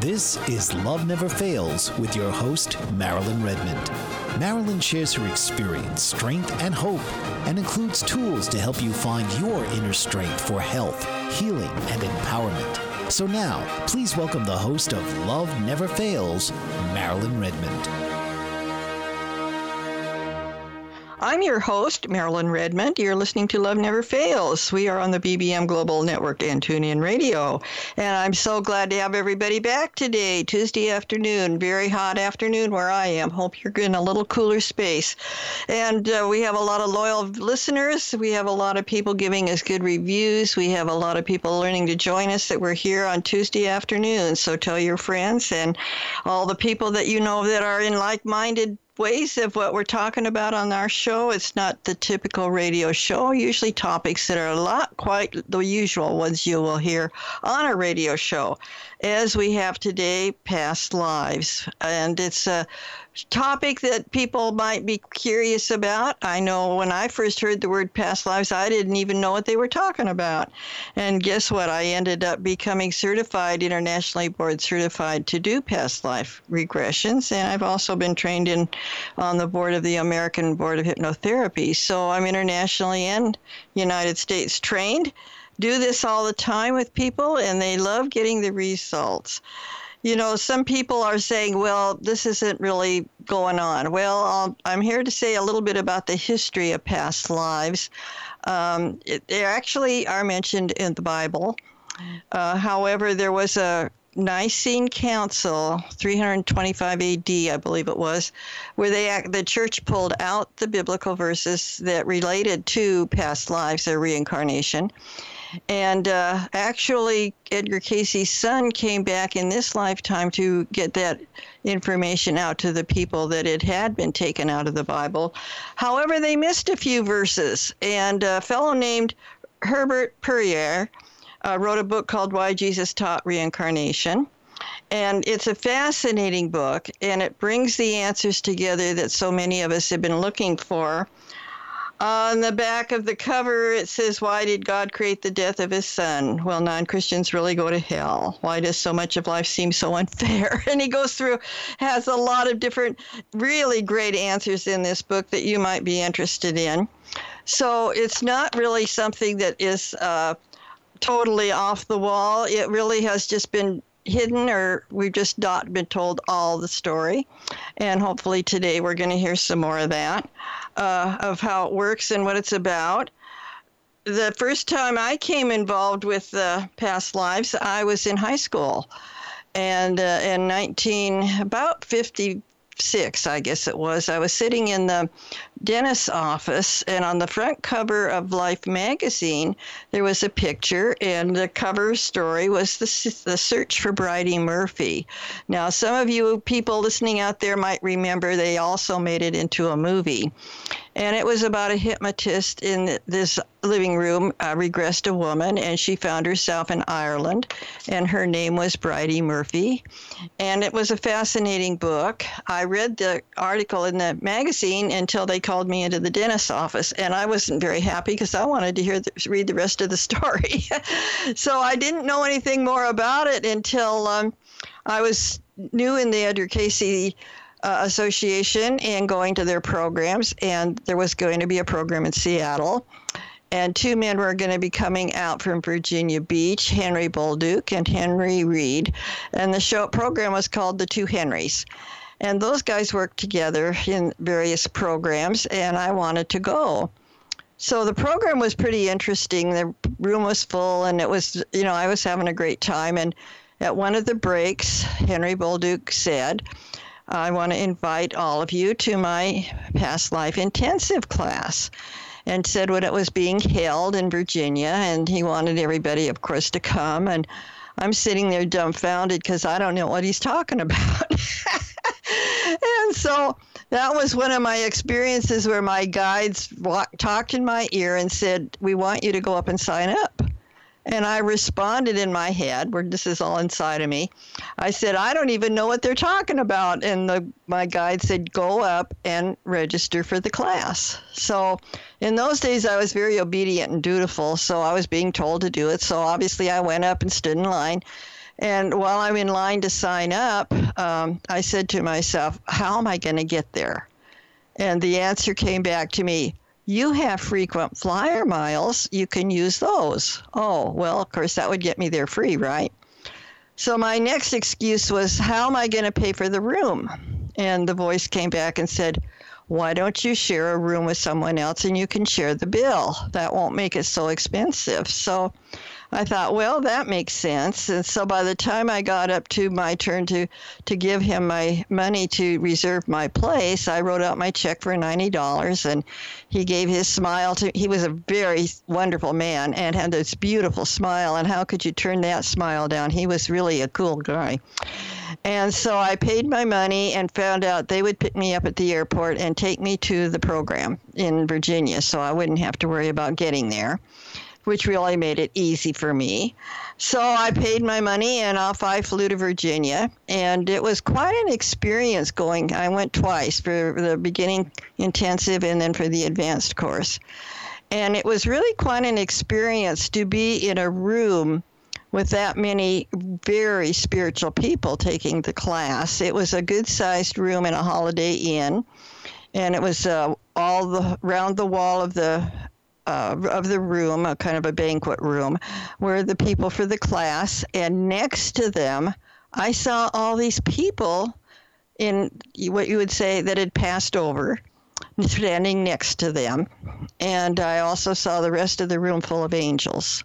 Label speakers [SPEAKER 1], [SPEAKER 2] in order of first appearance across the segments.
[SPEAKER 1] This is Love Never Fails with your host, Marilyn Redmond. Marilyn shares her experience, strength, and hope, and includes tools to help you find your inner strength for health, healing, and empowerment. So now, please welcome the host of Love Never Fails, Marilyn Redmond.
[SPEAKER 2] I'm your host, Marilyn Redmond. You're listening to Love Never Fails. We are on the BBM Global Network and TuneIn Radio. And I'm so glad to have everybody back today, Tuesday afternoon. Very hot afternoon where I am. Hope you're in a little cooler space. And uh, we have a lot of loyal listeners. We have a lot of people giving us good reviews. We have a lot of people learning to join us that we're here on Tuesday afternoon. So tell your friends and all the people that you know that are in like minded ways of what we're talking about on our show. It's not the typical radio show, usually topics that are a lot quite the usual ones you will hear on a radio show, as we have today, past lives. And it's a topic that people might be curious about. I know when I first heard the word past lives, I didn't even know what they were talking about. And guess what? I ended up becoming certified, internationally board certified to do past life regressions. And I've also been trained in on the board of the American Board of Hypnotherapy. So I'm internationally and United States trained. Do this all the time with people, and they love getting the results you know, some people are saying, well, this isn't really going on. Well, I'll, I'm here to say a little bit about the history of past lives. Um, it, they actually are mentioned in the Bible. Uh, however, there was a Nicene Council, 325 AD, I believe it was, where they the church pulled out the biblical verses that related to past lives or reincarnation. And uh, actually, Edgar Cayce's son came back in this lifetime to get that information out to the people that it had been taken out of the Bible. However, they missed a few verses, and a fellow named Herbert Puryear uh, wrote a book called Why Jesus Taught Reincarnation. And it's a fascinating book, and it brings the answers together that so many of us have been looking for. On the back of the cover, it says, Why did God create the death of his son? Well, non Christians really go to hell. Why does so much of life seem so unfair? And he goes through, has a lot of different, really great answers in this book that you might be interested in. So it's not really something that is uh, totally off the wall. It really has just been hidden or we've just not been told all the story. And hopefully today we're going to hear some more of that, uh, of how it works and what it's about. The first time I came involved with uh, past lives, I was in high school. And uh, in 19, about 50, six, I guess it was. I was sitting in the dentist's office, and on the front cover of Life magazine, there was a picture, and the cover story was the, the search for Bridey Murphy. Now, some of you people listening out there might remember they also made it into a movie. And it was about a hypnotist in this living room, uh, regressed a woman, and she found herself in Ireland, and her name was Bridey Murphy. And it was a fascinating book. I read the article in the magazine until they called me into the dentist's office, and I wasn't very happy because I wanted to hear the, read the rest of the story. so I didn't know anything more about it until um, I was new in the Edgar Cayce uh, Association and going to their programs. And there was going to be a program in Seattle. And two men were going to be coming out from Virginia Beach, Henry Bolduc and Henry Reed. And the show program was called The Two Henrys. And those guys worked together in various programs, and I wanted to go. So the program was pretty interesting. The room was full, and it was, you know, I was having a great time. And at one of the breaks, Henry Bolduc said, I want to invite all of you to my past life intensive class. And said when it was being held in Virginia, and he wanted everybody, of course, to come. And I'm sitting there dumbfounded because I don't know what he's talking about. and so that was one of my experiences where my guides talked in my ear and said, We want you to go up and sign up. And I responded in my head, where this is all inside of me. I said, I don't even know what they're talking about. And the, my guide said, Go up and register for the class. So in those days, I was very obedient and dutiful. So I was being told to do it. So obviously, I went up and stood in line. And while I'm in line to sign up, um, I said to myself, How am I going to get there? And the answer came back to me you have frequent flyer miles. You can use those. Oh, well, of course, that would get me there free, right? So my next excuse was, How am I going to pay for the room? And the voice came back and said, Why don't you share a room with someone else and you can share the bill? That won't make it so expensive. So I thought, well, that makes sense. And so by the time I got up to my turn to, to give him my money to reserve my place, I wrote out my check for $90 and he gave his smile to he was a very wonderful man and had this beautiful smile and how could you turn that smile down? He was really a cool guy. And so I paid my money and found out they would pick me up at the airport and take me to the program in Virginia so I wouldn't have to worry about getting there which really made it easy for me. So I paid my money and off I flew to Virginia. And it was quite an experience going. I went twice for the beginning intensive and then for the advanced course. And it was really quite an experience to be in a room with that many very spiritual people taking the class. It was a good sized room in a Holiday Inn. And it was uh, all the around the wall of the uh, of the room, a kind of a banquet room, were the people for the class, and next to them, I saw all these people in what you would say that had passed over, standing next to them, and I also saw the rest of the room full of angels.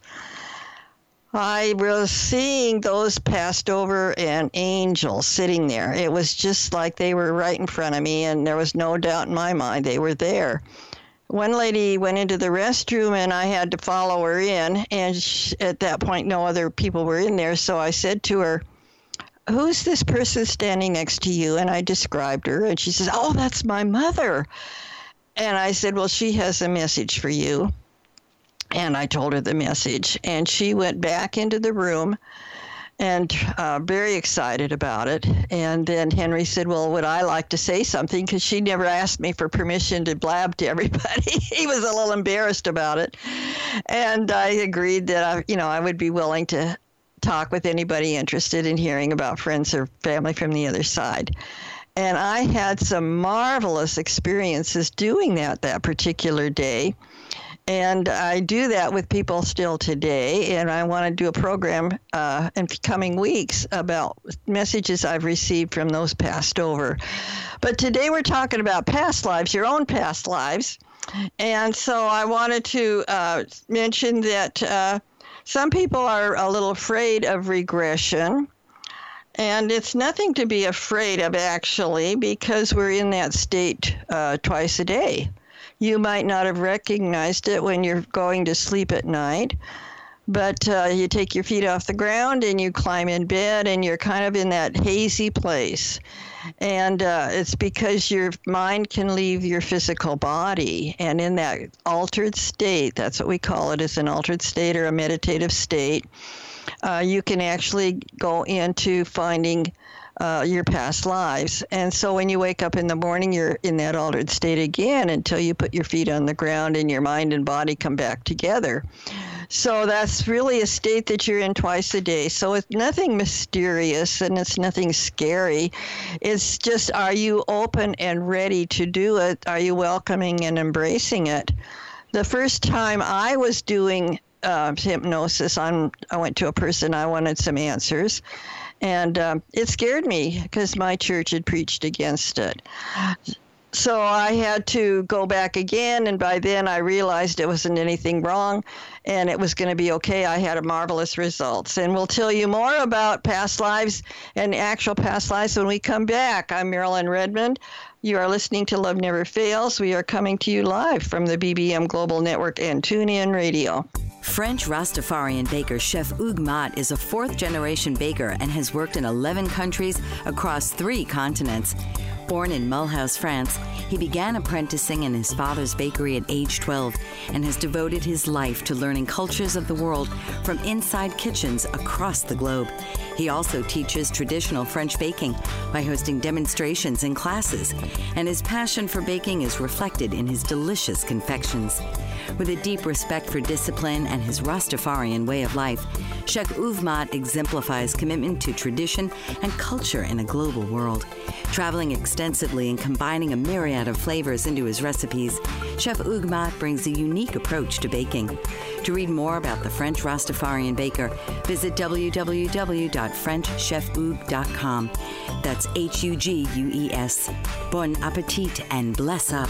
[SPEAKER 2] I was seeing those passed over and angels sitting there. It was just like they were right in front of me, and there was no doubt in my mind they were there one lady went into the restroom and I had to follow her in. And she, at that point, no other people were in there. So I said to her, Who's this person standing next to you? And I described her. And she says, Oh, that's my mother. And I said, Well, she has a message for you. And I told her the message. And she went back into the room and uh, very excited about it. And then Henry said, Well, would I like to say something? Because she never asked me for permission to blab to everybody. he was a little embarrassed about it. And I agreed that I, you know, I would be willing to talk with anybody interested in hearing about friends or family from the other side. And I had some marvelous experiences doing that that particular day. And I do that with people still today. And I want to do a program uh, in coming weeks about messages I've received from those passed over. But today we're talking about past lives, your own past lives. And so I wanted to uh, mention that uh, some people are a little afraid of regression. And it's nothing to be afraid of, actually, because we're in that state uh, twice a day. You might not have recognized it when you're going to sleep at night, but uh, you take your feet off the ground and you climb in bed and you're kind of in that hazy place. And uh, it's because your mind can leave your physical body. And in that altered state, that's what we call it, is an altered state or a meditative state, uh, you can actually go into finding uh, your past lives. And so when you wake up in the morning, you're in that altered state again until you put your feet on the ground and your mind and body come back together. So that's really a state that you're in twice a day. So it's nothing mysterious and it's nothing scary. It's just are you open and ready to do it? Are you welcoming and embracing it? The first time I was doing uh, hypnosis on, I went to a person, I wanted some answers. And um, it scared me because my church had preached against it. So I had to go back again, and by then I realized it wasn't anything wrong and it was going to be okay. I had a marvelous results. And we'll tell you more about past lives and actual past lives when we come back. I'm Marilyn Redmond. You are listening to Love Never Fails. We are coming to you live from the BBM Global Network and TuneIn Radio.
[SPEAKER 3] French Rastafarian baker Chef Hugues Mott is a fourth generation baker and has worked in 11 countries across three continents. Born in Mulhouse, France, he began apprenticing in his father's bakery at age 12 and has devoted his life to learning cultures of the world from inside kitchens across the globe. He also teaches traditional French baking by hosting demonstrations and classes, and his passion for baking is reflected in his delicious confections. With a deep respect for discipline and his Rastafarian way of life, Chef Mott exemplifies commitment to tradition and culture in a global world. Traveling extensively and combining a myriad of flavors into his recipes, Chef Hugues brings a unique approach to baking. To read more about the French Rastafarian baker, visit www.frenchchefhugues.com. That's H U G U E S. Bon appetit and bless up.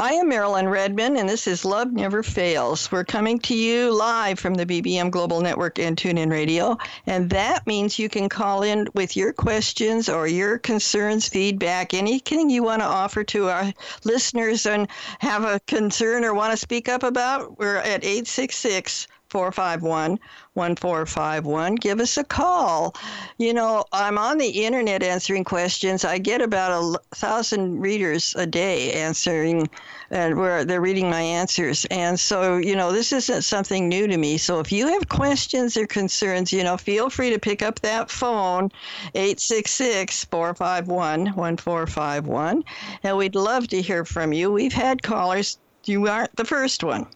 [SPEAKER 2] I am Marilyn Redmond, and this is Love Never Fails. We're coming to you live from the BBM Global Network and TuneIn Radio, and that means you can call in with your questions or your concerns, feedback, anything you want to offer to our listeners and have a concern or want to speak up about. We're at 866 451 1451. Give us a call. You know, I'm on the internet answering questions. I get about a thousand readers a day answering, and where they're reading my answers. And so, you know, this isn't something new to me. So if you have questions or concerns, you know, feel free to pick up that phone, 866 451 1451. And we'd love to hear from you. We've had callers. You aren't the first one.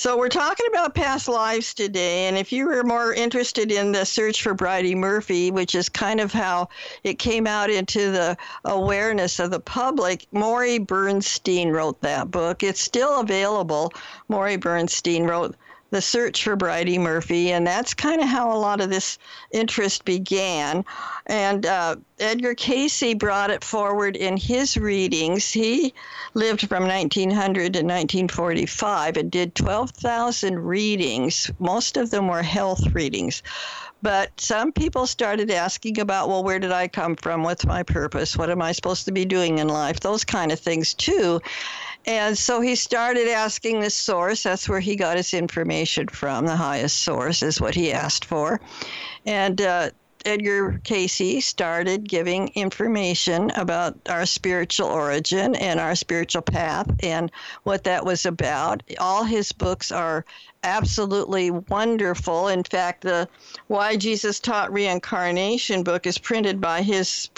[SPEAKER 2] So we're talking about past lives today, and if you were more interested in the search for Bridey Murphy, which is kind of how it came out into the awareness of the public, Morey Bernstein wrote that book. It's still available. Morey Bernstein wrote the search for Bridey Murphy, and that's kind of how a lot of this interest began. And uh, Edgar Cayce brought it forward in his readings. He lived from 1900 to 1945 and did 12,000 readings. Most of them were health readings. But some people started asking about, well, where did I come from? What's my purpose? What am I supposed to be doing in life? Those kind of things, too. And so he started asking the source. That's where he got his information from. The highest source is what he asked for. And uh, Edgar Cayce started giving information about our spiritual origin and our spiritual path and what that was about. All his books are absolutely wonderful. In fact, the Why Jesus Taught Reincarnation book is printed by his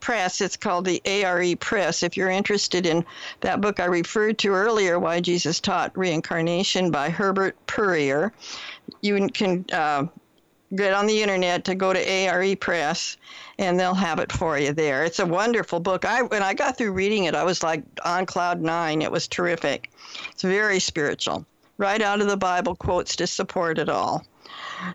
[SPEAKER 2] press. It's called the ARE Press. If you're interested in that book I referred to earlier, Why Jesus Taught Reincarnation by Herbert Puryear, you can uh, get on the internet to go to ARE Press and they'll have it for you there. It's a wonderful book. I when I got through reading it, I was like on cloud 9. It was terrific. It's very spiritual. Right out of the Bible quotes to support it all.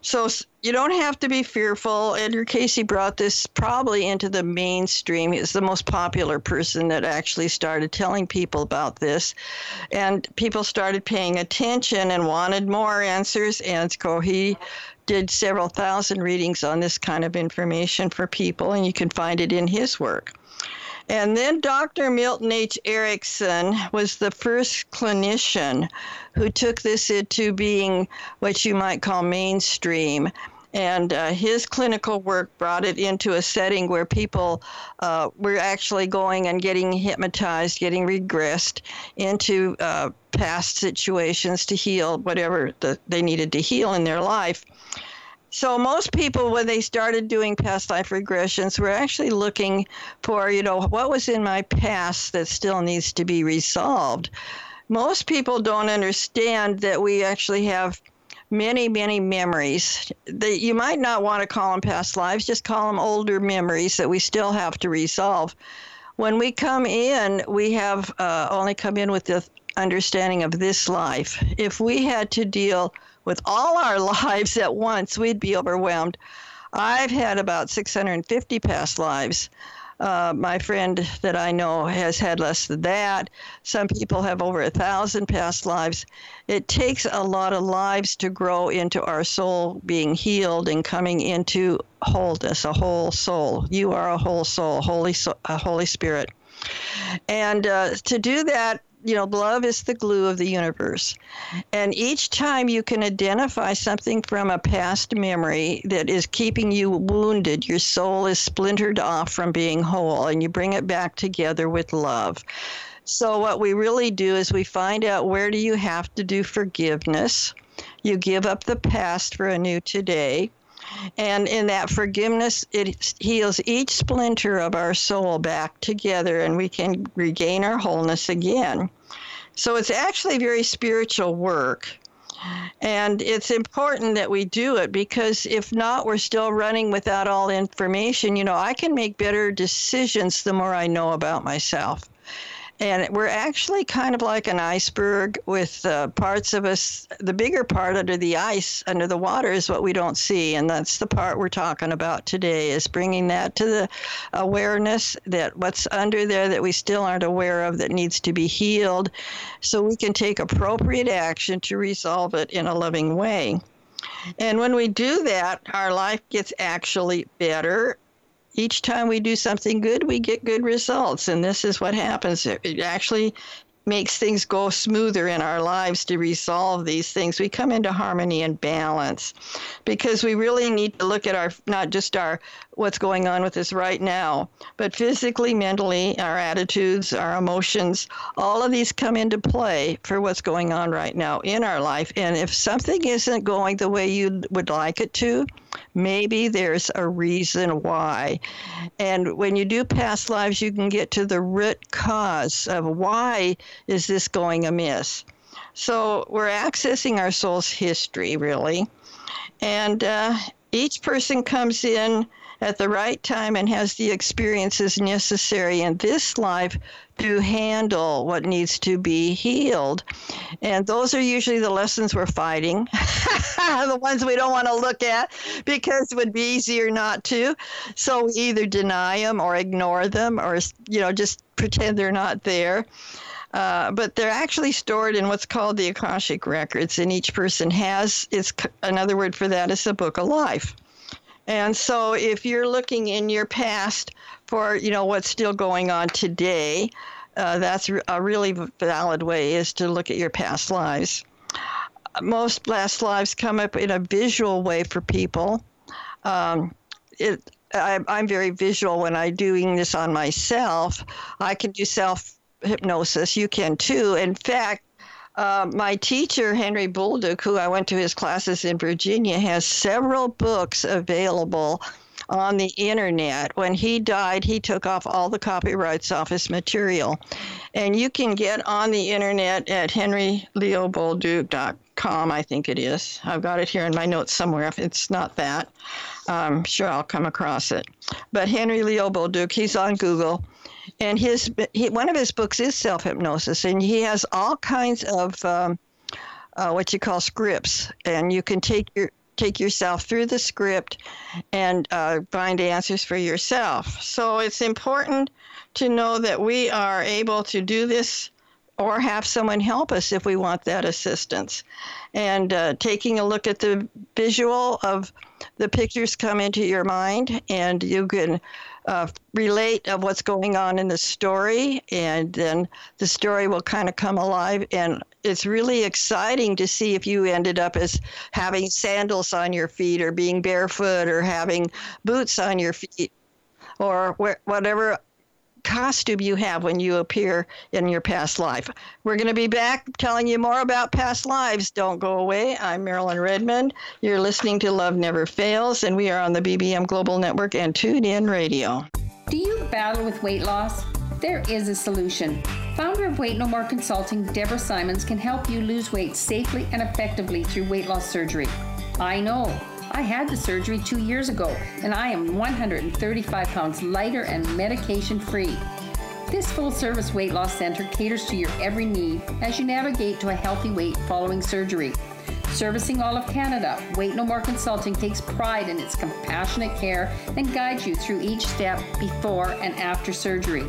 [SPEAKER 2] So you don't have to be fearful. Edgar Cayce brought this probably into the mainstream. He's the most popular person that actually started telling people about this. And people started paying attention and wanted more answers. And so he did several thousand readings on this kind of information for people, and you can find it in his work. And then Dr. Milton H. Erickson was the first clinician who took this into being what you might call mainstream. And uh, his clinical work brought it into a setting where people uh, were actually going and getting hypnotized, getting regressed into uh, past situations to heal whatever the, they needed to heal in their life. So most people, when they started doing past life regressions, were actually looking for, you know, what was in my past that still needs to be resolved. Most people don't understand that we actually have many, many memories that you might not want to call them past lives, just call them older memories that we still have to resolve. When we come in, we have uh, only come in with the understanding of this life. If we had to deal with all our lives at once, we'd be overwhelmed. I've had about 650 past lives. Uh, my friend that I know has had less than that. Some people have over a thousand past lives. It takes a lot of lives to grow into our soul being healed and coming into wholeness, a whole soul. You are a whole soul, Holy, a Holy Spirit. And uh, to do that, you know, love is the glue of the universe. And each time you can identify something from a past memory that is keeping you wounded, your soul is splintered off from being whole, and you bring it back together with love. So, what we really do is we find out where do you have to do forgiveness. You give up the past for a new today. And in that forgiveness, it heals each splinter of our soul back together, and we can regain our wholeness again. So it's actually very spiritual work. And it's important that we do it because if not, we're still running without all information. You know, I can make better decisions the more I know about myself and we're actually kind of like an iceberg with uh, parts of us the bigger part under the ice under the water is what we don't see. And that's the part we're talking about today is bringing that to the awareness that what's under there that we still aren't aware of that needs to be healed so we can take appropriate action to resolve it in a loving way. And when we do that, our life gets actually better each time we do something good, we get good results. And this is what happens. It actually makes things go smoother in our lives to resolve these things. We come into harmony and balance because we really need to look at our not just our what's going on with us right now, but physically, mentally, our attitudes, our emotions, all of these come into play for what's going on right now in our life. And if something isn't going the way you would like it to, maybe there's a reason why. And when you do past lives, you can get to the root cause of why is this going amiss. So we're accessing our soul's history, really. And uh, each person comes in at the right time and has the experiences necessary in this life to handle what needs to be healed. And those are usually the lessons we're fighting, the ones we don't want to look at because it would be easier not to. So we either deny them or ignore them or, you know, just pretend they're not there. Uh, but they're actually stored in what's called the Akashic records, and each person has it's another word for that is a book of life. And so if you're looking in your past for, you know, what's still going on today, uh, that's a really valid way is to look at your past lives. Most past lives come up in a visual way for people. Um, it I, I'm very visual when I'm doing this on myself. I can do self hypnosis. You can too. In fact, uh, my teacher, Henry Bolduc, who I went to his classes in Virginia, has several books available on the internet. When he died, he took off all the copyrights off his material. And you can get on the internet at henryleobolduc.com, I think it is. I've got it here in my notes somewhere. If it's not that, I'm sure I'll come across it. But Henry Leo Bolduc, he's on Google and his he, one of his books is self hypnosis, and he has all kinds of um, uh, what you call scripts, and you can take your take yourself through the script and uh, find answers for yourself. So it's important to know that we are able to do this or have someone help us if we want that assistance. And uh, taking a look at the visual of the pictures come into your mind, and you can uh, relate of what's going on in the story, and then the story will kind of come alive. And it's really exciting to see if you ended up as having sandals on your feet, or being barefoot, or having boots on your feet, or wh- whatever costume you have when you appear in your past life. We're going to be back telling you more about past lives. Don't go away. I'm Marilyn Redmond. You're listening to Love Never Fails, and we are on the BBM Global Network and TuneIn Radio.
[SPEAKER 4] Do you battle with weight loss? There is a solution. Founder of Weight No More Consulting, Deborah Simons, can help you lose weight safely and effectively through weight loss surgery. I know. I had the surgery two years ago, and I am 135 pounds lighter and medication free. This full service weight loss center caters to your every need as you navigate to a healthy weight following surgery. Servicing all of Canada, Weight No More Consulting takes pride in its compassionate care and guides you through each step before and after surgery.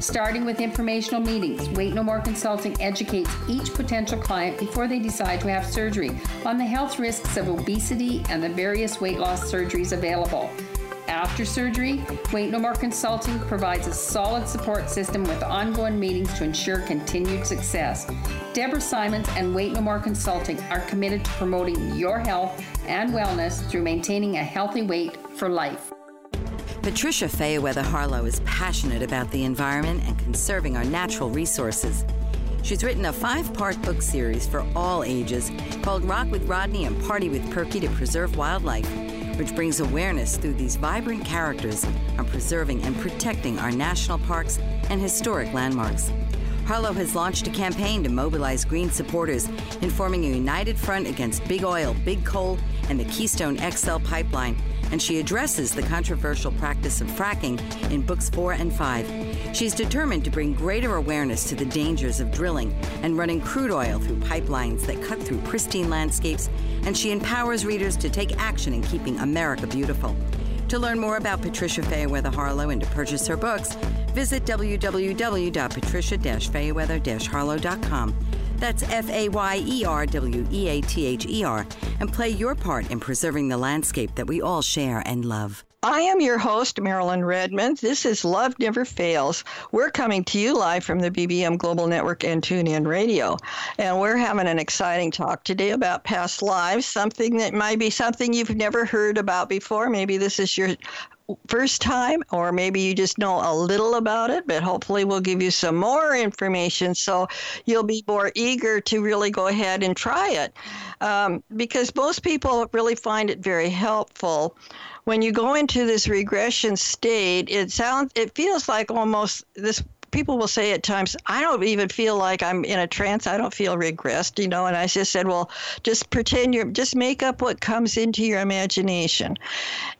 [SPEAKER 4] Starting with informational meetings, Weight No More Consulting educates each potential client before they decide to have surgery on the health risks of obesity and the various weight loss surgeries available. After surgery, Weight No More Consulting provides a solid support system with ongoing meetings to ensure continued success. Deborah Simons and Weight No More Consulting are committed to promoting your health and wellness through maintaining a healthy weight for life.
[SPEAKER 3] Patricia Fayerweather Harlow is passionate about the environment and conserving our natural resources. She's written a five part book series for all ages called Rock with Rodney and Party with Perky to Preserve Wildlife, which brings awareness through these vibrant characters on preserving and protecting our national parks and historic landmarks. Harlow has launched a campaign to mobilize green supporters in forming a united front against big oil, big coal, and the Keystone XL pipeline and she addresses the controversial practice of fracking in books 4 and 5. She's determined to bring greater awareness to the dangers of drilling and running crude oil through pipelines that cut through pristine landscapes, and she empowers readers to take action in keeping America beautiful. To learn more about Patricia Fayerweather Harlow and to purchase her books, visit www.patricia-fayerweather-harlow.com. That's F A Y E R W E A T H E R, and play your part in preserving the landscape that we all share and love.
[SPEAKER 2] I am your host, Marilyn Redmond. This is Love Never Fails. We're coming to you live from the BBM Global Network and TuneIn Radio. And we're having an exciting talk today about past lives, something that might be something you've never heard about before. Maybe this is your first time, or maybe you just know a little about it, but hopefully we'll give you some more information so you'll be more eager to really go ahead and try it. Um, because most people really find it very helpful. When you go into this regression state, it sounds, it feels like almost this people will say at times, I don't even feel like I'm in a trance. I don't feel regressed, you know. And I just said, well, just pretend you're, just make up what comes into your imagination.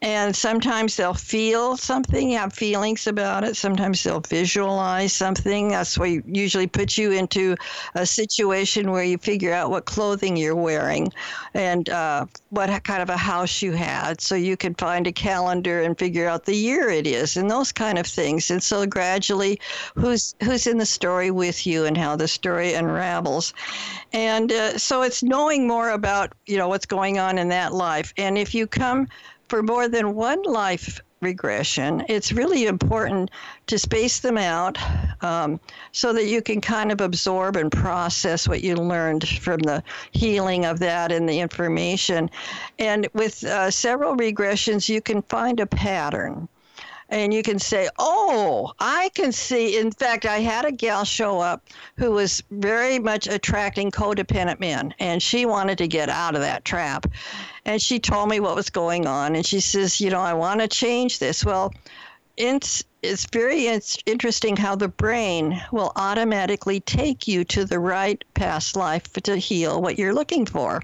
[SPEAKER 2] And sometimes they'll feel something, have feelings about it. Sometimes they'll visualize something. That's you usually put you into a situation where you figure out what clothing you're wearing and uh, what kind of a house you had. So you can find a calendar and figure out the year it is and those kind of things. And so gradually, who's who's in the story with you and how the story unravels. And uh, so it's knowing more about you know what's going on in that life. And if you come for more than one life regression, it's really important to space them out um, so that you can kind of absorb and process what you learned from the healing of that and the information. And with uh, several regressions, you can find a pattern and you can say, "Oh, I can see." In fact, I had a gal show up who was very much attracting codependent men, and she wanted to get out of that trap. And she told me what was going on, and she says, "You know, I want to change this." Well, it's it's very interesting how the brain will automatically take you to the right past life to heal what you're looking for.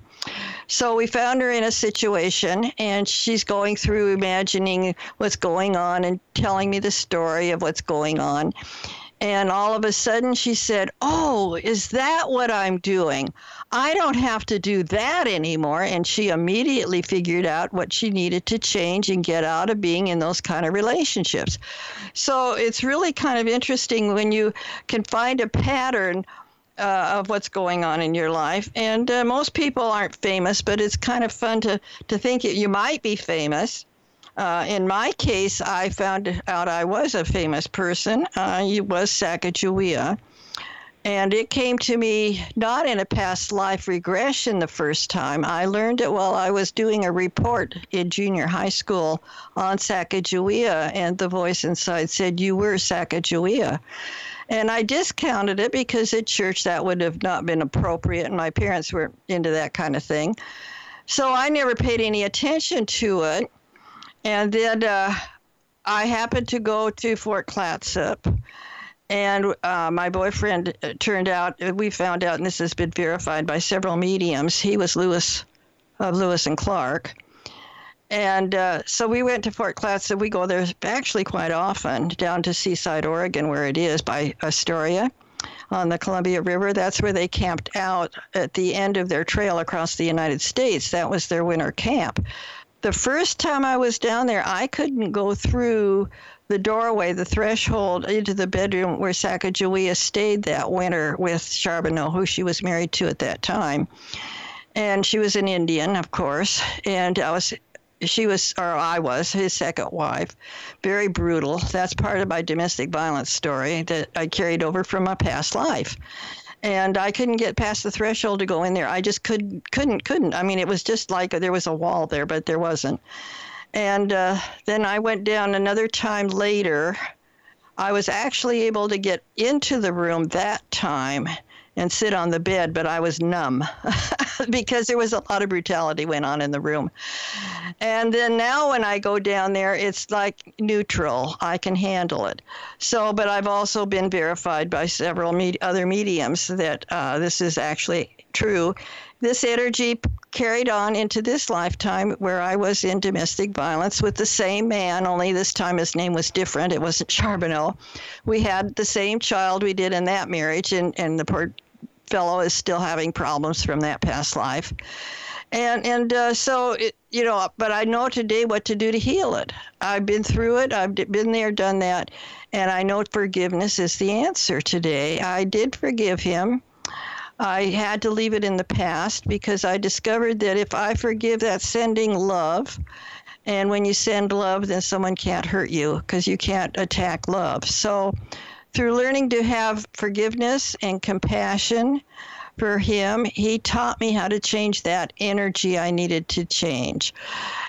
[SPEAKER 2] So we found her in a situation, and she's going through imagining what's going on and telling me the story of what's going on. And all of a sudden she said, Oh, is that what I'm doing? I don't have to do that anymore. And she immediately figured out what she needed to change and get out of being in those kind of relationships. So it's really kind of interesting when you can find a pattern. Uh, of what's going on in your life. And uh, most people aren't famous, but it's kind of fun to, to think that you might be famous uh, in my case, I found out I was a famous person. Uh, was Sacagawea. And it came to me not in a past life regression the first time. I learned it while I was doing a report in junior high school on Sacagawea, and the voice inside said, You were Sacagawea. And I discounted it because at church that would have not been appropriate, and my parents were into that kind of thing. So I never paid any attention to it. And then uh, I happened to go to Fort Clatsop, and uh, my boyfriend uh, turned out, uh, we found out, and this has been verified by several mediums, he was Lewis of Lewis and Clark. And uh, so we went to Fort Clatsop. We go there actually quite often down to Seaside, Oregon, where it is by Astoria on the Columbia River. That's where they camped out at the end of their trail across the United States. That was their winter camp the first time I was down there, I couldn't go through the doorway, the threshold into the bedroom where Sacagawea stayed that winter with Charbonneau, who she was married to at that time. And she was an Indian, of course. And I was, she was, or I was, his second wife. Very brutal. That's part of my domestic violence story that I carried over from my past life and I couldn't get past the threshold to go in there. I just couldn't, couldn't, couldn't. I mean, it was just like there was a wall there, but there wasn't. And uh, then I went down another time later. I was actually able to get into the room that time and sit on the bed, but I was numb because there was a lot of brutality went on in the room. And then now when I go down there, it's like neutral. I can handle it. So, but I've also been verified by several med- other mediums that uh, this is actually true. This energy carried on into this lifetime where I was in domestic violence with the same man, only this time his name was different. It wasn't Charbonneau. We had the same child we did in that marriage, and, and the fellow is still having problems from that past life. And and uh, so it, you know, but I know today what to do to heal it. I've been through it. I've been there, done that, and I know forgiveness is the answer today. I did forgive him. I had to leave it in the past because I discovered that if I forgive, that's sending love. And when you send love, then someone can't hurt you because you can't attack love. So through learning to have forgiveness and compassion for him, he taught me how to change that energy I needed to change.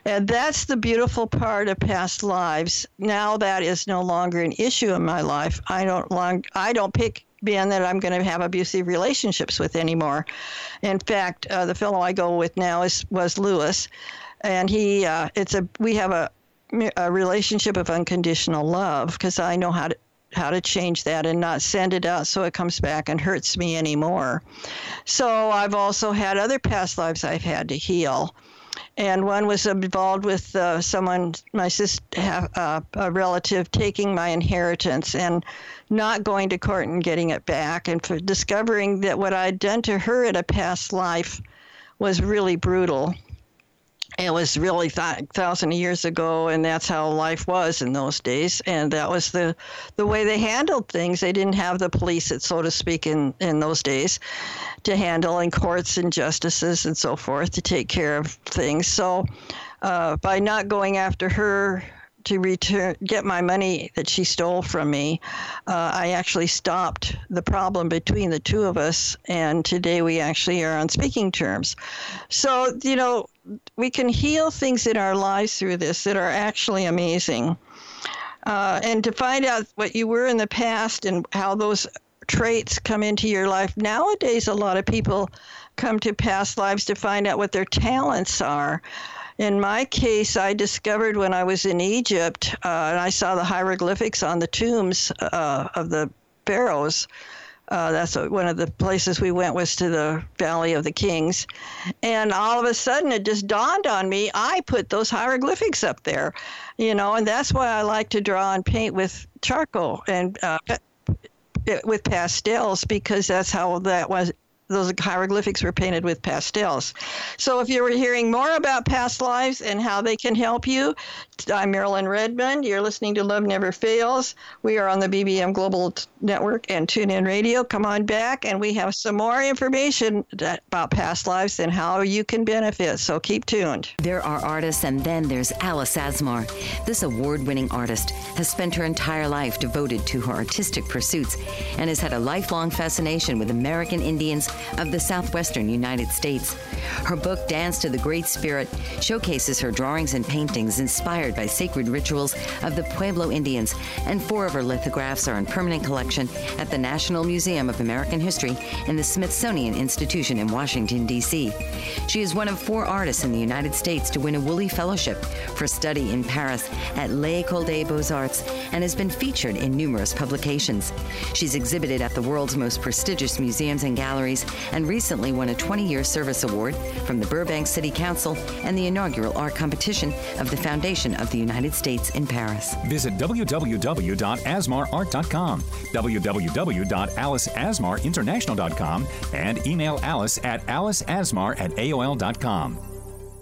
[SPEAKER 2] And that's the beautiful part of past lives. Now that is no longer an issue in my life. I don't long I don't pick men that I'm going to have abusive relationships with anymore. In fact, uh, the fellow I go with now is was Lewis, and he uh, it's a we have a a relationship of unconditional love because I know how to how to change that and not send it out so it comes back and hurts me anymore. So I've also had other past lives I've had to heal. And one was involved with uh, someone, my sister, uh, a relative, taking my inheritance and not going to court and getting it back, and for discovering that what I'd done to her in a past life was really brutal it was really th- thousand years ago, and that's how life was in those days. And that was the the way they handled things. They didn't have the police, so to speak, in in those days, to handle in courts and justices and so forth to take care of things. So, uh, by not going after her to return get my money that she stole from me, uh, I actually stopped the problem between the two of us, and today we actually are on speaking terms. So you know, we can heal things in our lives through this that are actually amazing. Uh, and to find out what you were in the past and how those traits come into your life. Nowadays, a lot of people come to past lives to find out what their talents are. In my case, I discovered when I was in Egypt, uh, and I saw the hieroglyphics on the tombs uh, of the pharaohs. Uh, that's one of the places we went was to the Valley of the Kings, and all of a sudden it just dawned on me I put those hieroglyphics up there, you know, and that's why I like to draw and paint with charcoal and uh, with pastels because that's how that was those hieroglyphics were painted with pastels. So if you were hearing more about past lives and how they can help you, I'm Marilyn Redmond. You're listening to Love Never Fails. We are on the BBM Global Network and TuneIn Radio. Come on back, and we have some more information about past lives and how you can benefit. So keep tuned.
[SPEAKER 3] There are artists, and then there's Alice Asmar. This award winning artist has spent her entire life devoted to her artistic pursuits and has had a lifelong fascination with American Indians of the southwestern United States. Her book, Dance to the Great Spirit, showcases her drawings and paintings inspired by sacred rituals of the Pueblo Indians, and four of her lithographs are in permanent collection at the National Museum of American History and the Smithsonian Institution in Washington, D.C. She is one of four artists in the United States to win a Woolley Fellowship for study in Paris at l'École des Beaux-Arts and has been featured in numerous publications. She's exhibited at the world's most prestigious museums and galleries and recently won a 20 year service award from the Burbank City Council and the inaugural art competition of the Foundation of the United States in Paris.
[SPEAKER 5] Visit www.asmarart.com, www.aliceasmarinternational.com, and email Alice at aliceasmar at aol.com.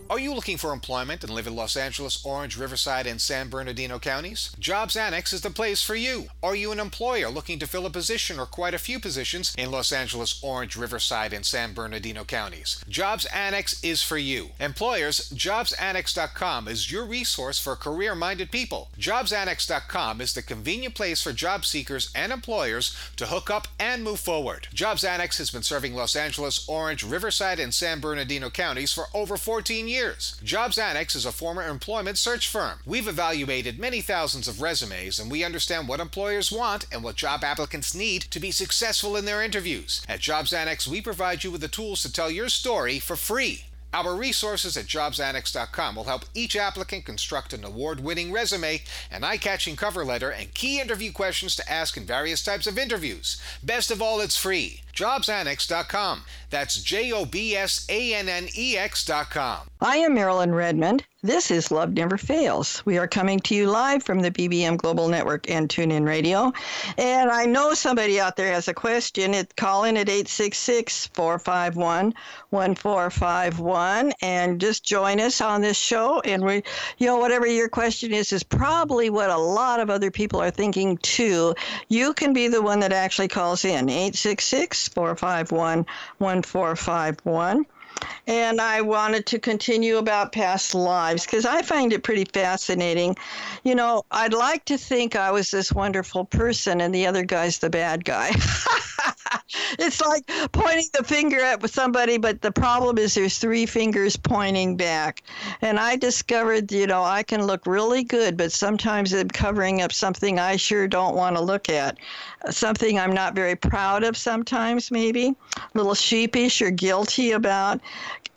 [SPEAKER 6] Are you looking for employment and live in Los Angeles, Orange, Riverside, and San Bernardino counties? Jobs Annex is the place for you. Are you an employer looking to fill a position or quite a few positions in Los Angeles, Orange, Riverside, and San Bernardino counties? Jobs Annex is for you. Employers, JobsAnnex.com is your resource for career minded people. JobsAnnex.com is the convenient place for job seekers and employers to hook up and move forward. Jobs Annex has been serving Los Angeles, Orange, Riverside, and San Bernardino counties for over 14 years years. Jobs Annex is a former employment search firm. We've evaluated many thousands of resumes and we understand what employers want and what job applicants need to be successful in their interviews. At Jobs Annex, we provide you with the tools to tell your story for free. Our resources at jobsannex.com will help each applicant construct an award winning resume, an eye catching cover letter, and key interview questions to ask in various types of interviews. Best of all, it's free. JobsAnnex.com. That's J O B S A N N E X.com.
[SPEAKER 2] I am Marilyn Redmond. This is Love Never Fails. We are coming to you live from the BBM Global Network and TuneIn Radio. And I know somebody out there has a question. It, call in at 866 451 1451 and just join us on this show. And we, you know, whatever your question is, is probably what a lot of other people are thinking too. You can be the one that actually calls in 866 451 1451. And I wanted to continue about past lives because I find it pretty fascinating. You know, I'd like to think I was this wonderful person and the other guy's the bad guy. it's like pointing the finger at somebody, but the problem is there's three fingers pointing back. And I discovered, you know, I can look really good, but sometimes I'm covering up something I sure don't want to look at. Something I'm not very proud of sometimes, maybe, a little sheepish or guilty about.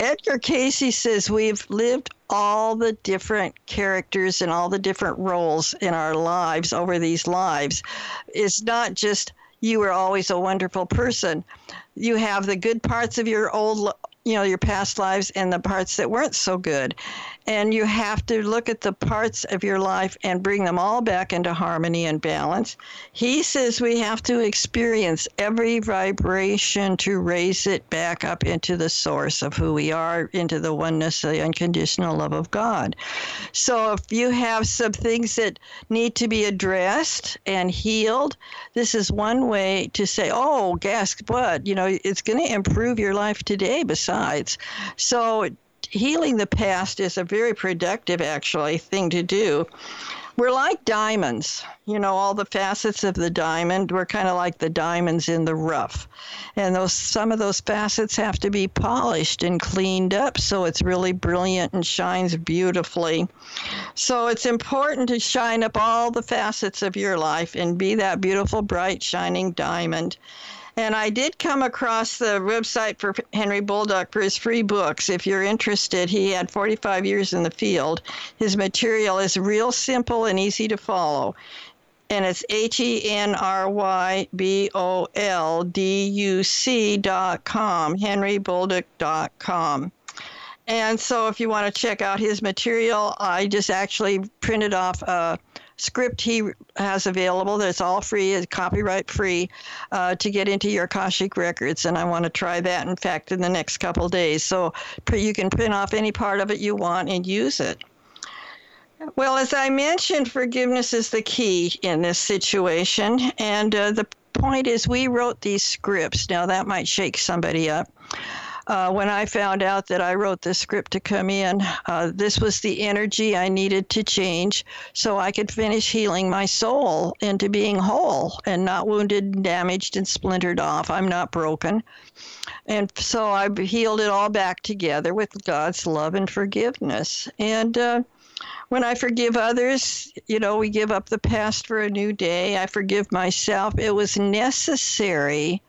[SPEAKER 2] Edgar Cayce says we've lived all the different characters and all the different roles in our lives over these lives. It's not just you were always a wonderful person. You have the good parts of your old you know your past lives and the parts that weren't so good and you have to look at the parts of your life and bring them all back into harmony and balance. He says we have to experience every vibration to raise it back up into the source of who we are into the oneness the unconditional love of god. So if you have some things that need to be addressed and healed this is one way to say oh guess what? You know it's going to improve your life today besides. So healing the past is a very productive, actually, thing to do. we're like diamonds. You know, all the facets of the diamond. We're kind of like the diamonds in the rough. And those some of those facets have to be polished and cleaned up so it's really brilliant and shines beautifully. So it's important to shine up all the facets of your life and be that beautiful, bright, shining diamond. And I did come across the website for Henry Bolduc for his free books. If you're interested, he had 45 years in the field. His material is real simple and easy to follow. And it's H E N R Y B O L D U C dot com, dot com. And so if you want to check out his material, I just actually printed off a script he has available that's all free, it's copyright free, uh, to get into your Akashic records. And I want to try that, in fact, in the next couple days. So you can print off any part of it you want and use it. Well, as I mentioned, forgiveness is the key in this situation. And uh, the point is, we wrote these scripts. Now, that might shake somebody up uh, when I found out that I wrote this script to come in, uh, this was the energy I needed to change so I could finish healing my soul into being whole and not wounded, damaged, and splintered off. I'm not broken. And so I healed it all back together with God's love and forgiveness. And uh, when I forgive others, you know, we give up the past for a new day. I forgive myself. It was necessary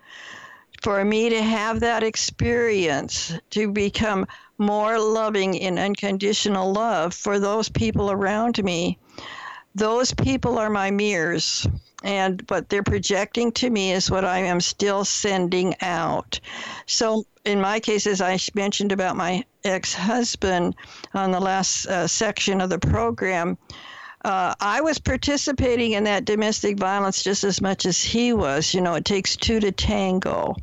[SPEAKER 2] for me to have that experience, to become more loving in unconditional love for those people around me. Those people are my mirrors, and what they're projecting to me is what I am still sending out. So, in my case, as I mentioned about my ex husband on the last uh, section of the program, uh, I was participating in that domestic violence just as much as he was. You know, it takes two to tango.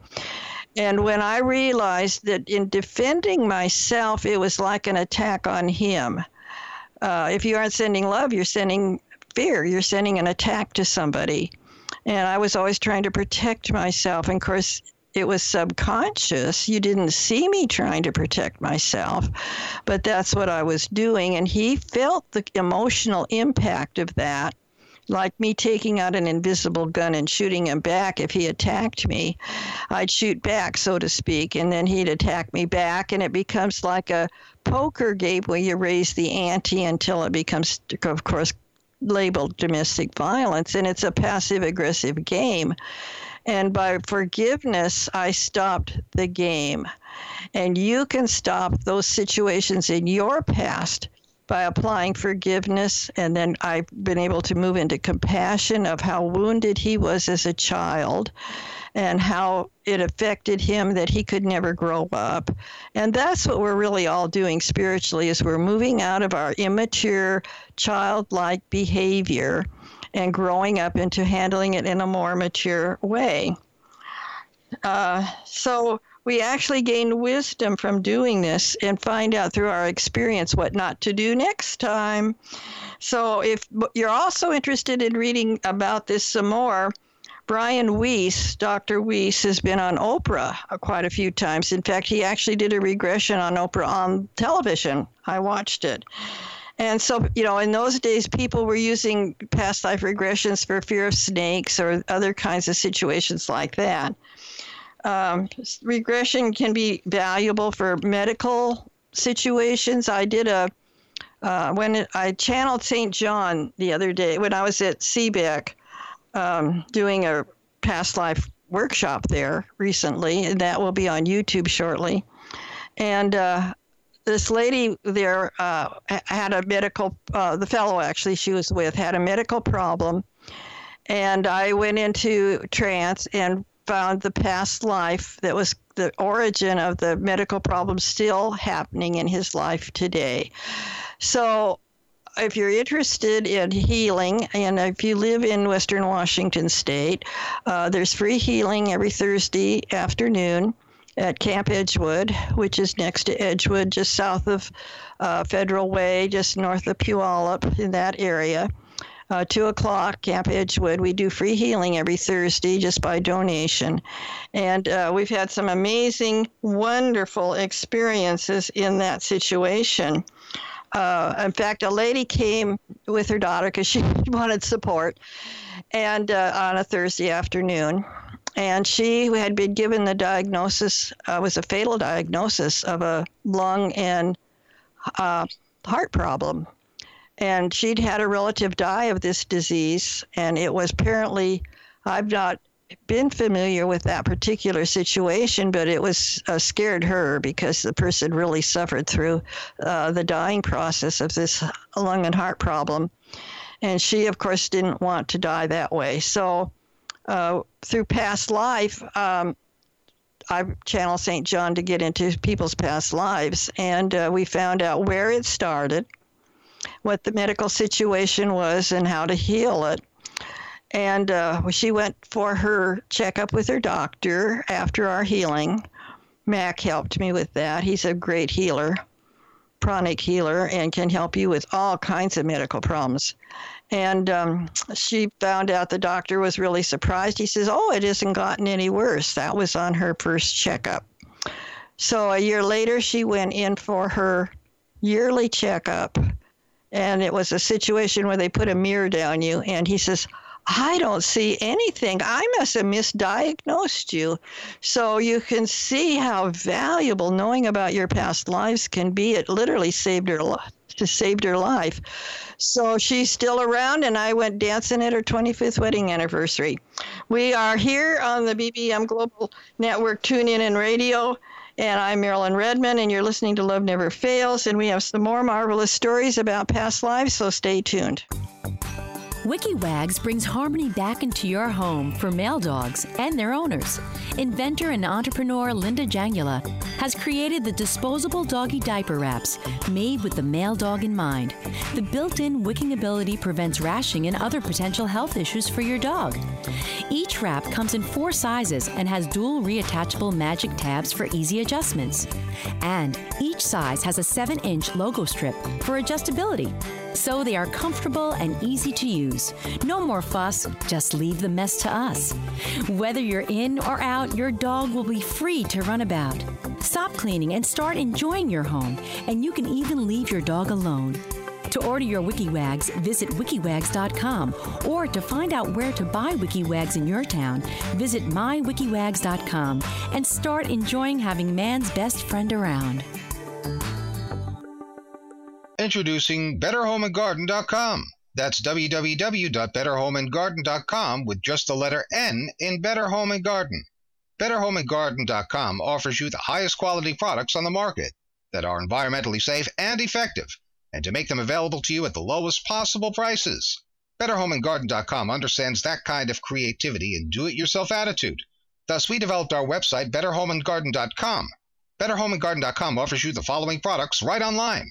[SPEAKER 2] And when I realized that in defending myself, it was like an attack on him. Uh, if you aren't sending love, you're sending fear, you're sending an attack to somebody. And I was always trying to protect myself. And of course, it was subconscious. You didn't see me trying to protect myself, but that's what I was doing. And he felt the emotional impact of that, like me taking out an invisible gun and shooting him back if he attacked me. I'd shoot back, so to speak, and then he'd attack me back. And it becomes like a poker game where you raise the ante until it becomes, of course, labeled domestic violence. And it's a passive aggressive game. And by forgiveness, I stopped the game. And you can stop those situations in your past by applying forgiveness. And then I've been able to move into compassion of how wounded he was as a child and how it affected him that he could never grow up. And that's what we're really all doing spiritually is we're moving out of our immature childlike behavior and growing up into handling it in a more mature way. Uh, so we actually gain wisdom from doing this and find out through our experience what not to do next time. So if you're also interested in reading about this some more, Brian Weiss, Dr. Weiss, has been on Oprah quite a few times. In fact, he actually did a regression on Oprah on television. I watched it. And so, you know, in those days, people were using past life regressions for fear of snakes or other kinds of situations like that. Um, regression can be valuable for medical situations. I did a uh, when I channeled St. John the other day when I was at CBEC um, doing a past life workshop there recently, and that will be on YouTube shortly. And uh, this lady there uh, had a medical, uh, the fellow actually she was with had a medical problem. And I went into trance and found the past life that was the origin of the medical problem still happening in his life today. So if you're interested in healing, and if you live in Western Washington State, uh, there's free healing every Thursday afternoon at Camp Edgewood, which is next to Edgewood, just south of uh, Federal Way, just north of Puyallup in that area. Uh, 2 o'clock, Camp Edgewood. We do free healing every Thursday just by donation. And uh, we've had some amazing, wonderful experiences in that situation. Uh, in fact, a lady came with her daughter because she wanted support, and uh, on a Thursday afternoon, and she had been given the diagnosis uh, was a fatal diagnosis of a lung and uh, heart problem, and she'd had a relative die of this disease, and it was apparently I've not been familiar with that particular situation, but it was uh, scared her because the person really suffered through uh, the dying process of this lung and heart problem. And she, of course, didn't want to die that way. So, uh, through past life, um, I channel St. John to get into people's past lives, and uh, we found out where it started, what the medical situation was, and how to heal it and uh, she went for her checkup with her doctor after our healing. Mac helped me with that. He's a great healer, pranic healer, and can help you with all kinds of medical problems. And um, she found out the doctor was really surprised. He says, Oh, it hasn't gotten any worse. That was on her first checkup. So a year later, she went in for her yearly checkup. And it was a situation where they put a mirror down you. And he says, I don't see anything. I must have misdiagnosed you. So you can see how valuable knowing about your past lives can be. It literally saved her To saved her life. So she's still around, and I went dancing at her 25th wedding anniversary. We are here on the BBM Global Network, tune in and radio. And I'm Marilyn Redmond, and you're listening to Love Never Fails. And we have some more marvelous stories about past lives, so stay tuned.
[SPEAKER 7] WikiWags brings harmony back into your home for male dogs and their owners. Inventor and entrepreneur Linda Jangula has created the disposable doggy diaper wraps made with the male dog in mind. The built in wicking ability prevents rashing and other potential health issues for your dog. Each wrap comes in four sizes and has dual reattachable magic tabs for easy adjustments. And each size has a 7 inch logo strip for adjustability so they are comfortable and easy to use. No more fuss, just leave the mess to us. Whether you're in or out, your dog will be free to run about. Stop cleaning and start enjoying your home, and you can even leave your dog alone. To order your WikiWags, visit wikiwags.com, or to find out where to buy WikiWags in your town, visit mywikiwags.com and start enjoying having man's best friend around.
[SPEAKER 8] Introducing BetterHomeAndGarden.com. That's www.betterhomeandgarden.com with just the letter N in Better Home and Garden. BetterHomeAndGarden.com offers you the highest quality products on the market that are environmentally safe and effective, and to make them available to you at the lowest possible prices. BetterHomeAndGarden.com understands that kind of creativity and do-it-yourself attitude. Thus, we developed our website, BetterHomeAndGarden.com. BetterHomeAndGarden.com offers you the following products right online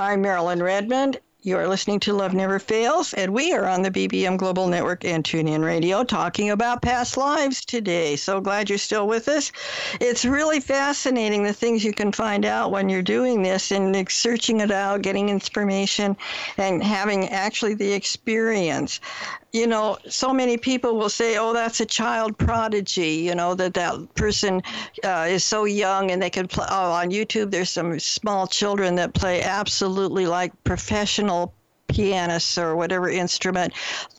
[SPEAKER 2] I'm Marilyn Redmond. You are listening to Love Never Fails, and we are on the BBM Global Network and TuneIn Radio talking about past lives today. So glad you're still with us. It's really fascinating the things you can find out when you're doing this and searching it out, getting information, and having actually the experience you know, so many people will say, "Oh, that's a child prodigy." You know that that person uh, is so young and they can play. Oh, on YouTube, there's some small children that play absolutely like professional pianists or whatever instrument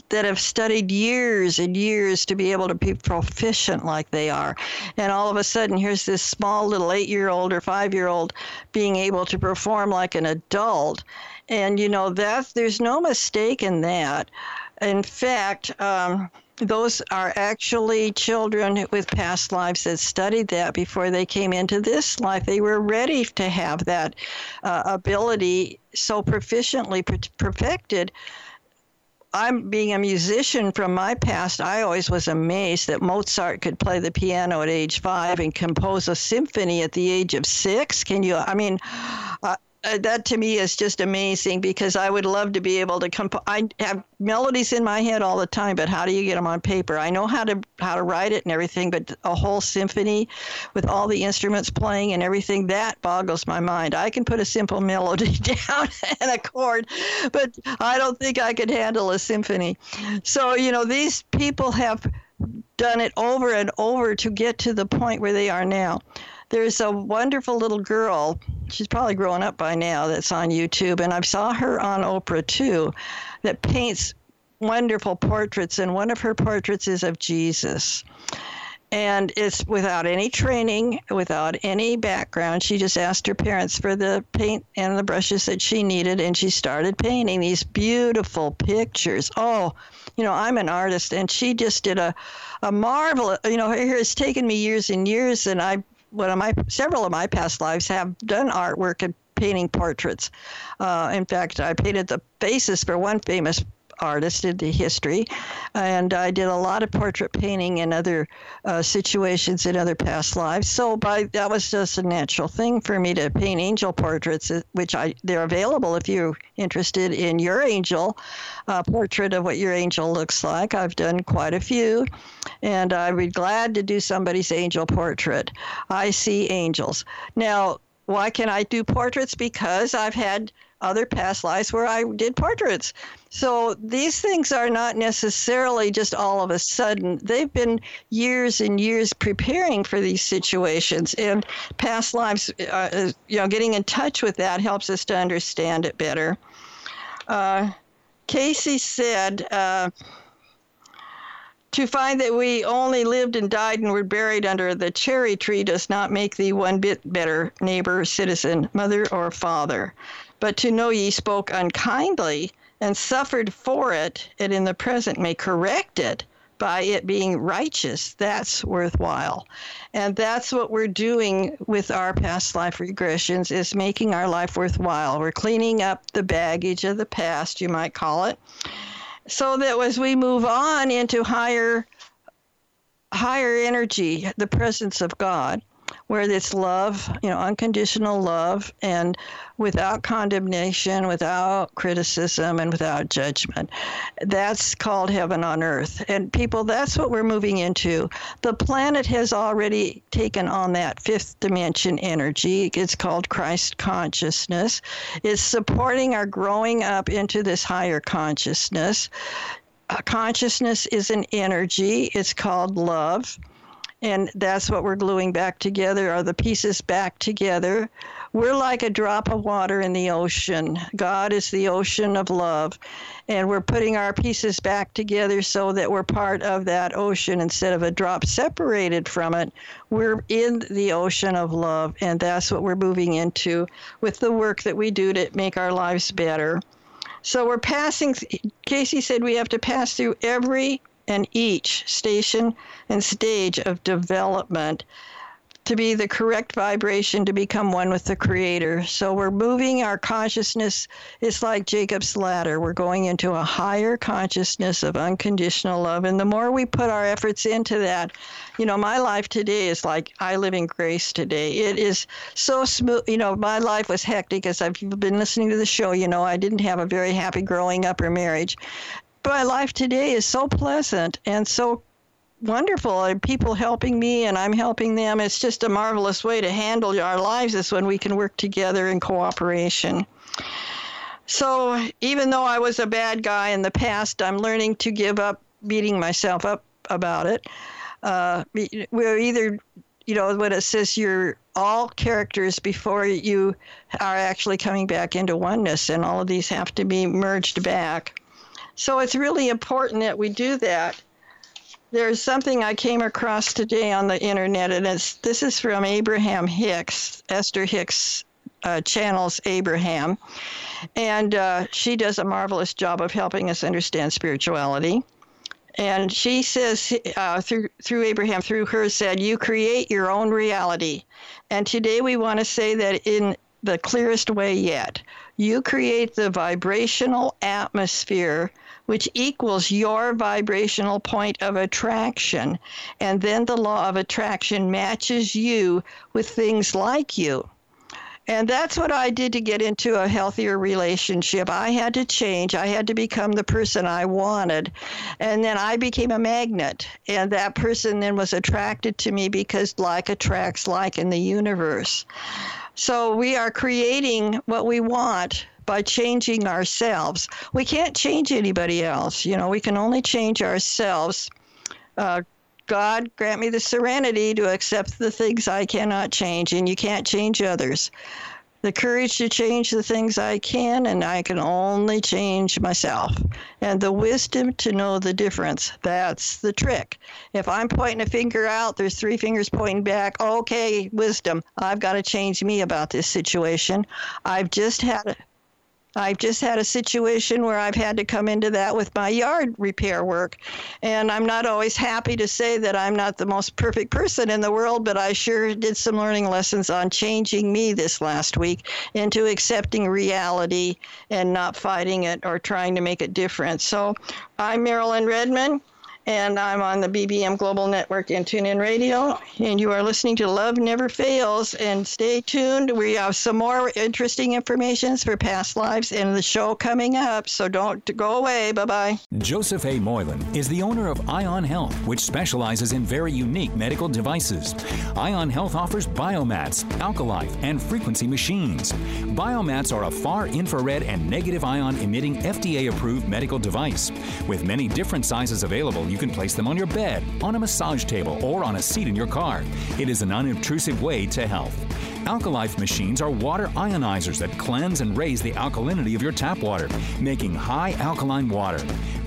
[SPEAKER 2] that have studied years and years to be able to be proficient like they are. And all of a sudden, here's this small little eight year old or five year old being able to perform like an adult. And, you know, that there's no mistake in that. In fact, um, those are actually children with past lives that studied that before they came into this life. They were ready to have that uh, ability so proficiently perfected. I'm being a musician from my past. I always was amazed that Mozart could play the piano at age five and compose a symphony at the age of six. Can you? I mean, uh, uh, that to me is just amazing because I would love to be able to comp- I have melodies in my head all the time, but how do you get them on paper? I know how to how to write it and everything, but a whole symphony with all the instruments playing and everything that boggles my mind. I can put a simple melody down and a chord, but I don't think I could handle a symphony. So you know these people have done it over and over to get to the point where they are now. There's a wonderful little girl. She's probably grown up by now. That's on YouTube, and I saw her on Oprah too, that paints wonderful portraits. And one of her portraits is of Jesus. And it's without any training, without any background. She just asked her parents for the paint and the brushes that she needed, and she started painting these beautiful pictures. Oh, you know, I'm an artist, and she just did a, a marvel. You know, here it's taken me years and years, and I, one of my, several of my past lives have done artwork and painting portraits. Uh, in fact, I painted the faces for one famous artist in the history, and I did a lot of portrait painting in other uh, situations in other past lives. So by that was just a natural thing for me to paint angel portraits, uh, which I they're available if you're interested in your angel uh, portrait of what your angel looks like. I've done quite a few, and I'd be glad to do somebody's angel portrait. I see angels now. Why can I do portraits? Because I've had other past lives where I did portraits. So these things are not necessarily just all of a sudden. They've been years and years preparing for these situations, and past lives, uh, you know, getting in touch with that helps us to understand it better. Uh, Cayce said. Uh, to find that we only lived and died and were buried under the cherry tree does not make thee one bit better neighbor, citizen, mother, or father. But to know ye spoke unkindly and suffered for it, and in the present may correct it by it being righteous, that's worthwhile. And that's what we're doing with our past life regressions is making our life worthwhile. We're cleaning up the baggage of the past, you might call it so that as we move on into higher higher energy the presence of god where it's love you know unconditional love and without condemnation without criticism and without judgment that's called heaven on earth. And people that's what we're moving into. The planet has already taken on that fifth dimension energy. It's called christ consciousness. It's supporting our growing up into this higher consciousness. Uh, consciousness is an energy. It's called love and that's what we're gluing back together are the pieces back together. We're like a drop of water in the ocean. God is the ocean of love. And we're putting our pieces back together so that we're part of that ocean instead of a drop separated from it. We're in the ocean of love and that's what we're moving into with the work that we do to make our lives better. So we're passing Cayce said we have to pass through every and each station and stage of development to be the correct vibration to become one with the creator. So we're moving our consciousness. It's like Jacob's ladder. We're going into a higher consciousness of unconditional love. And the more we put our efforts into that, you know, my life today is like I live in grace today. It is so smooth. You know, my life was hectic as I've been listening to the show. You know, I didn't have a very happy growing up or marriage my life today is so pleasant and so wonderful and people helping me and I'm helping them. It's just a marvelous way to handle our lives is when we can work together in cooperation. So even though I was a bad guy in the past, I'm learning to give up beating myself up about it. Uh, we're either, you know, when it says you're all characters before you are actually coming back into oneness, and all of these have to be merged back. So it's really important that we do that. There's something I came across today on the internet, and it's this is from Abraham Hicks. Esther Hicks uh, channels Abraham, and uh, she does a marvelous job of helping us understand spirituality. And she says uh, through through Abraham, through her, said, "You create your own reality." And today we want to say that in the clearest way yet. You create the vibrational atmosphere which equals your vibrational point of attraction. And then the law of attraction matches you with things like you. And that's what I did to get into a healthier relationship. I had to change. I had to become the person I wanted. And then I became a magnet. And that person then was attracted to me because like attracts like in the universe. So we are creating what we want by changing ourselves. We can't change anybody else. You know, we can only change ourselves. Uh, God grant me the serenity to accept the things I cannot change, and you can't change others. The courage to change the things I can, and I can only change myself. And the wisdom to know the difference. That's the trick. If I'm pointing a finger out, there's three fingers pointing back. Okay, wisdom. I've got to change me about this situation. I've just had I've just had a situation where I've had to come into that with my yard repair work. And I'm not always happy to say that I'm not the most perfect person in the world, but I sure did some learning lessons on changing me this last week into accepting reality and not fighting it or trying to make it different. So I'm Marilyn Redmond and I'm on the BBM Global Network and TuneIn Radio. And you are listening to Love Never Fails. And stay tuned. We have some more interesting information for past lives in the show coming up. So don't go away. Bye bye.
[SPEAKER 5] Joseph A. Moylan is the owner of Ion Health, which specializes in very unique medical devices. Ion Health offers biomats, alkalife, and frequency machines. Biomats are a far infrared and negative ion emitting FDA approved medical device. With many different sizes available, you can place them on your bed, on a massage table, or on a seat in your car. It is an unobtrusive way to health. Alkalife machines are water ionizers that cleanse and raise the alkalinity of your tap water, making high alkaline water.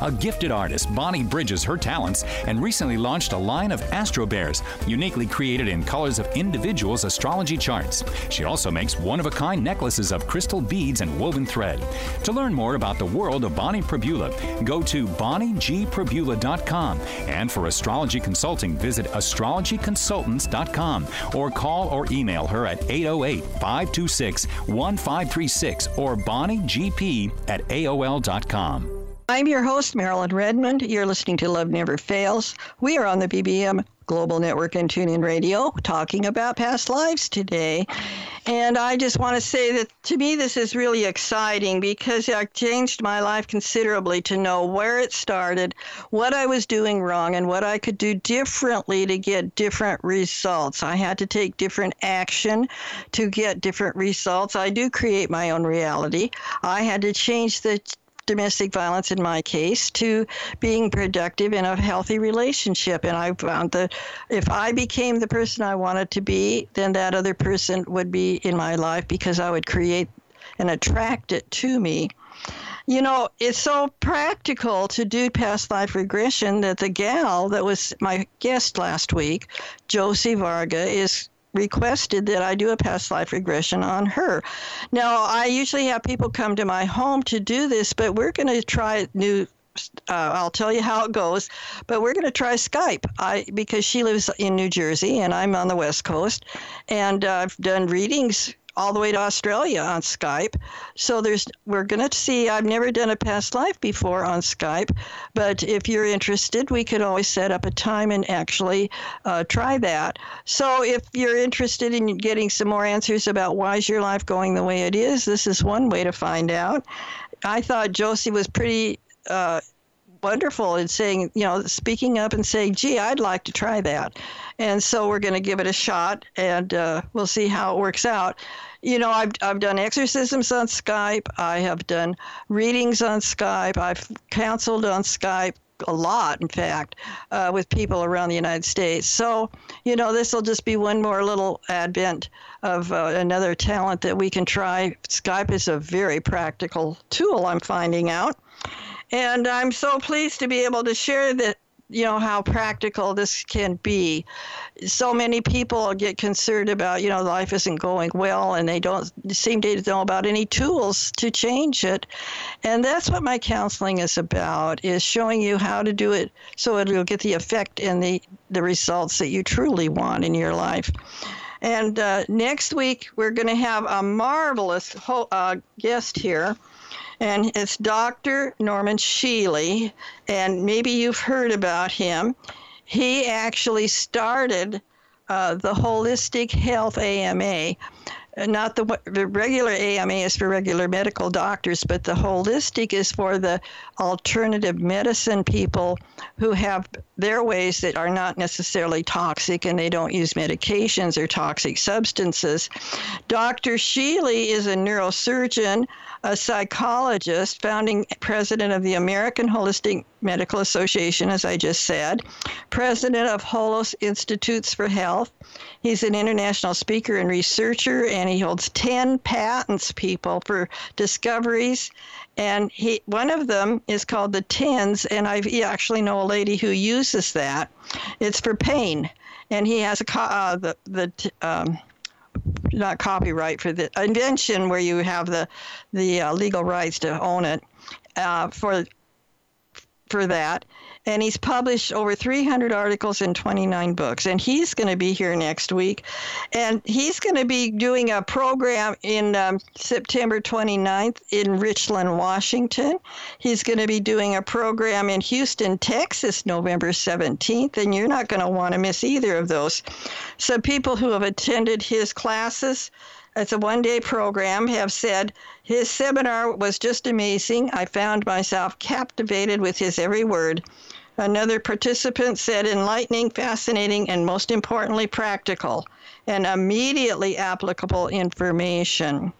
[SPEAKER 5] A gifted artist, Bonnie bridges her talents and recently launched a line of Astro Bears, uniquely created in colors of individuals' astrology charts. She also makes one of a kind necklaces of crystal beads and woven thread. To learn more about the world of Bonnie Prabula, go to bonniegprabula.com. And for astrology consulting, visit astrologyconsultants.com or call or email her at 808 526 1536 or bonniegp at AOL.com.
[SPEAKER 2] I'm your host, Marilyn Redmond. You're listening to Love Never Fails. We are on the BBM Global Network and TuneIn Radio talking about past lives today. And I just want to say that to me, this is really exciting because it changed my life considerably to know where it started, what I was doing wrong, and what I could do differently to get different results. I had to take different action to get different results. I do create my own reality. I had to change the domestic violence in my case to being productive in a healthy relationship. And I found that if I became the person I wanted to be, then that other person would be in my life because I would create and attract it to me. You know, it's so practical to do past life regression that the gal that was my guest last week, Josie Varga, is requested that I do a past life regression on her. Now, I usually have people come to my home to do this, but we're going to try new uh, I'll tell you how it goes, but we're going to try Skype. I because she lives in New Jersey and I'm on the West Coast, and uh, I've done readings all the way to Australia on Skype. So there's we're going to see I've never done a past life before on Skype, but if you're interested, we could always set up a time and actually uh, try that. So if you're interested in getting some more answers about why is your life going the way it is, this is one way to find out. I thought Josie was pretty uh, wonderful in saying, you know, speaking up and saying, gee, I'd like to try that. And so we're going to give it a shot and uh, we'll see how it works out. You know, I've, I've done exorcisms on Skype, I have done readings on Skype, I've counseled on Skype a lot, in fact, uh, with people around the United States. So, you know, this will just be one more little advent of uh, another talent that we can try. Skype is a very practical tool, I'm finding out. And I'm so pleased to be able to share that you know how practical this can be. So many people get concerned about you know life isn't going well and they don't seem to know about any tools to change it. And that's what my counseling is about is showing you how to do it so it'll get the effect and the the results that you truly want in your life. And uh, next week we're going to have a marvelous ho- uh, guest here and it's Dr. Norman Shealy, and maybe you've heard about him. He actually started uh, the Holistic Health AMA. Uh, not the, the regular AMA is for regular medical doctors, but the holistic is for the alternative medicine people who have their ways that are not necessarily toxic and they don't use medications or toxic substances. Dr. Shealy is a neurosurgeon a psychologist, founding president of the American Holistic Medical Association, as I just said, president of Holos Institutes for Health. He's an international speaker and researcher, and he holds 10 patents, people, for discoveries. And he, one of them is called the TENS, and I actually know a lady who uses that. It's for pain. And he has a uh, the the um, not copyright for the invention where you have the the uh, legal rights to own it uh, for for that and he's published over 300 articles in 29 books. And he's going to be here next week. And he's going to be doing a program in um, September 29th in Richland, Washington. He's going to be doing a program in Houston, Texas, November 17th. And you're not going to want to miss either of those. So, people who have attended his classes, it's a one day program, have said his seminar was just amazing. I found myself captivated with his every word. Another participant said enlightening, fascinating, and most importantly, practical and immediately applicable information.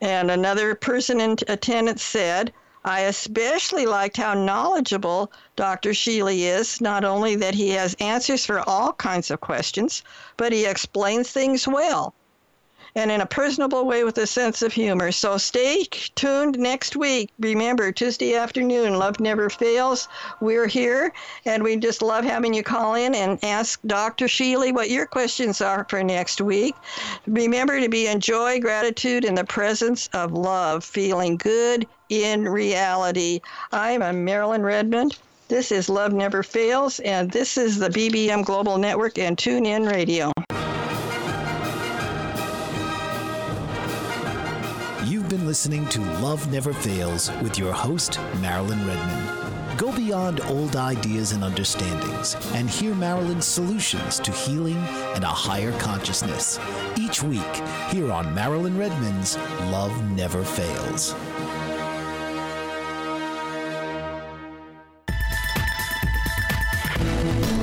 [SPEAKER 2] And another person in attendance said, I especially liked how knowledgeable Dr. Shealy is, not only that he has answers for all kinds of questions, but he explains things well and in a personable way with a sense of humor. So stay tuned next week. Remember, Tuesday afternoon, Love Never Fails. We're here, and we just love having you call in and ask Dr. Shealy what your questions are for next week. Remember to be in joy, gratitude, in the presence of love, feeling good in reality. I'm a Marilyn Redmond. This is Love Never Fails, and this is the BBM Global Network and TuneIn Radio.
[SPEAKER 1] Listening to Love Never Fails with your host, Marilyn Redmond. Go beyond old ideas and understandings and hear Marilyn's solutions to healing and a higher consciousness. Each week, here on Marilyn Redmond's Love Never Fails.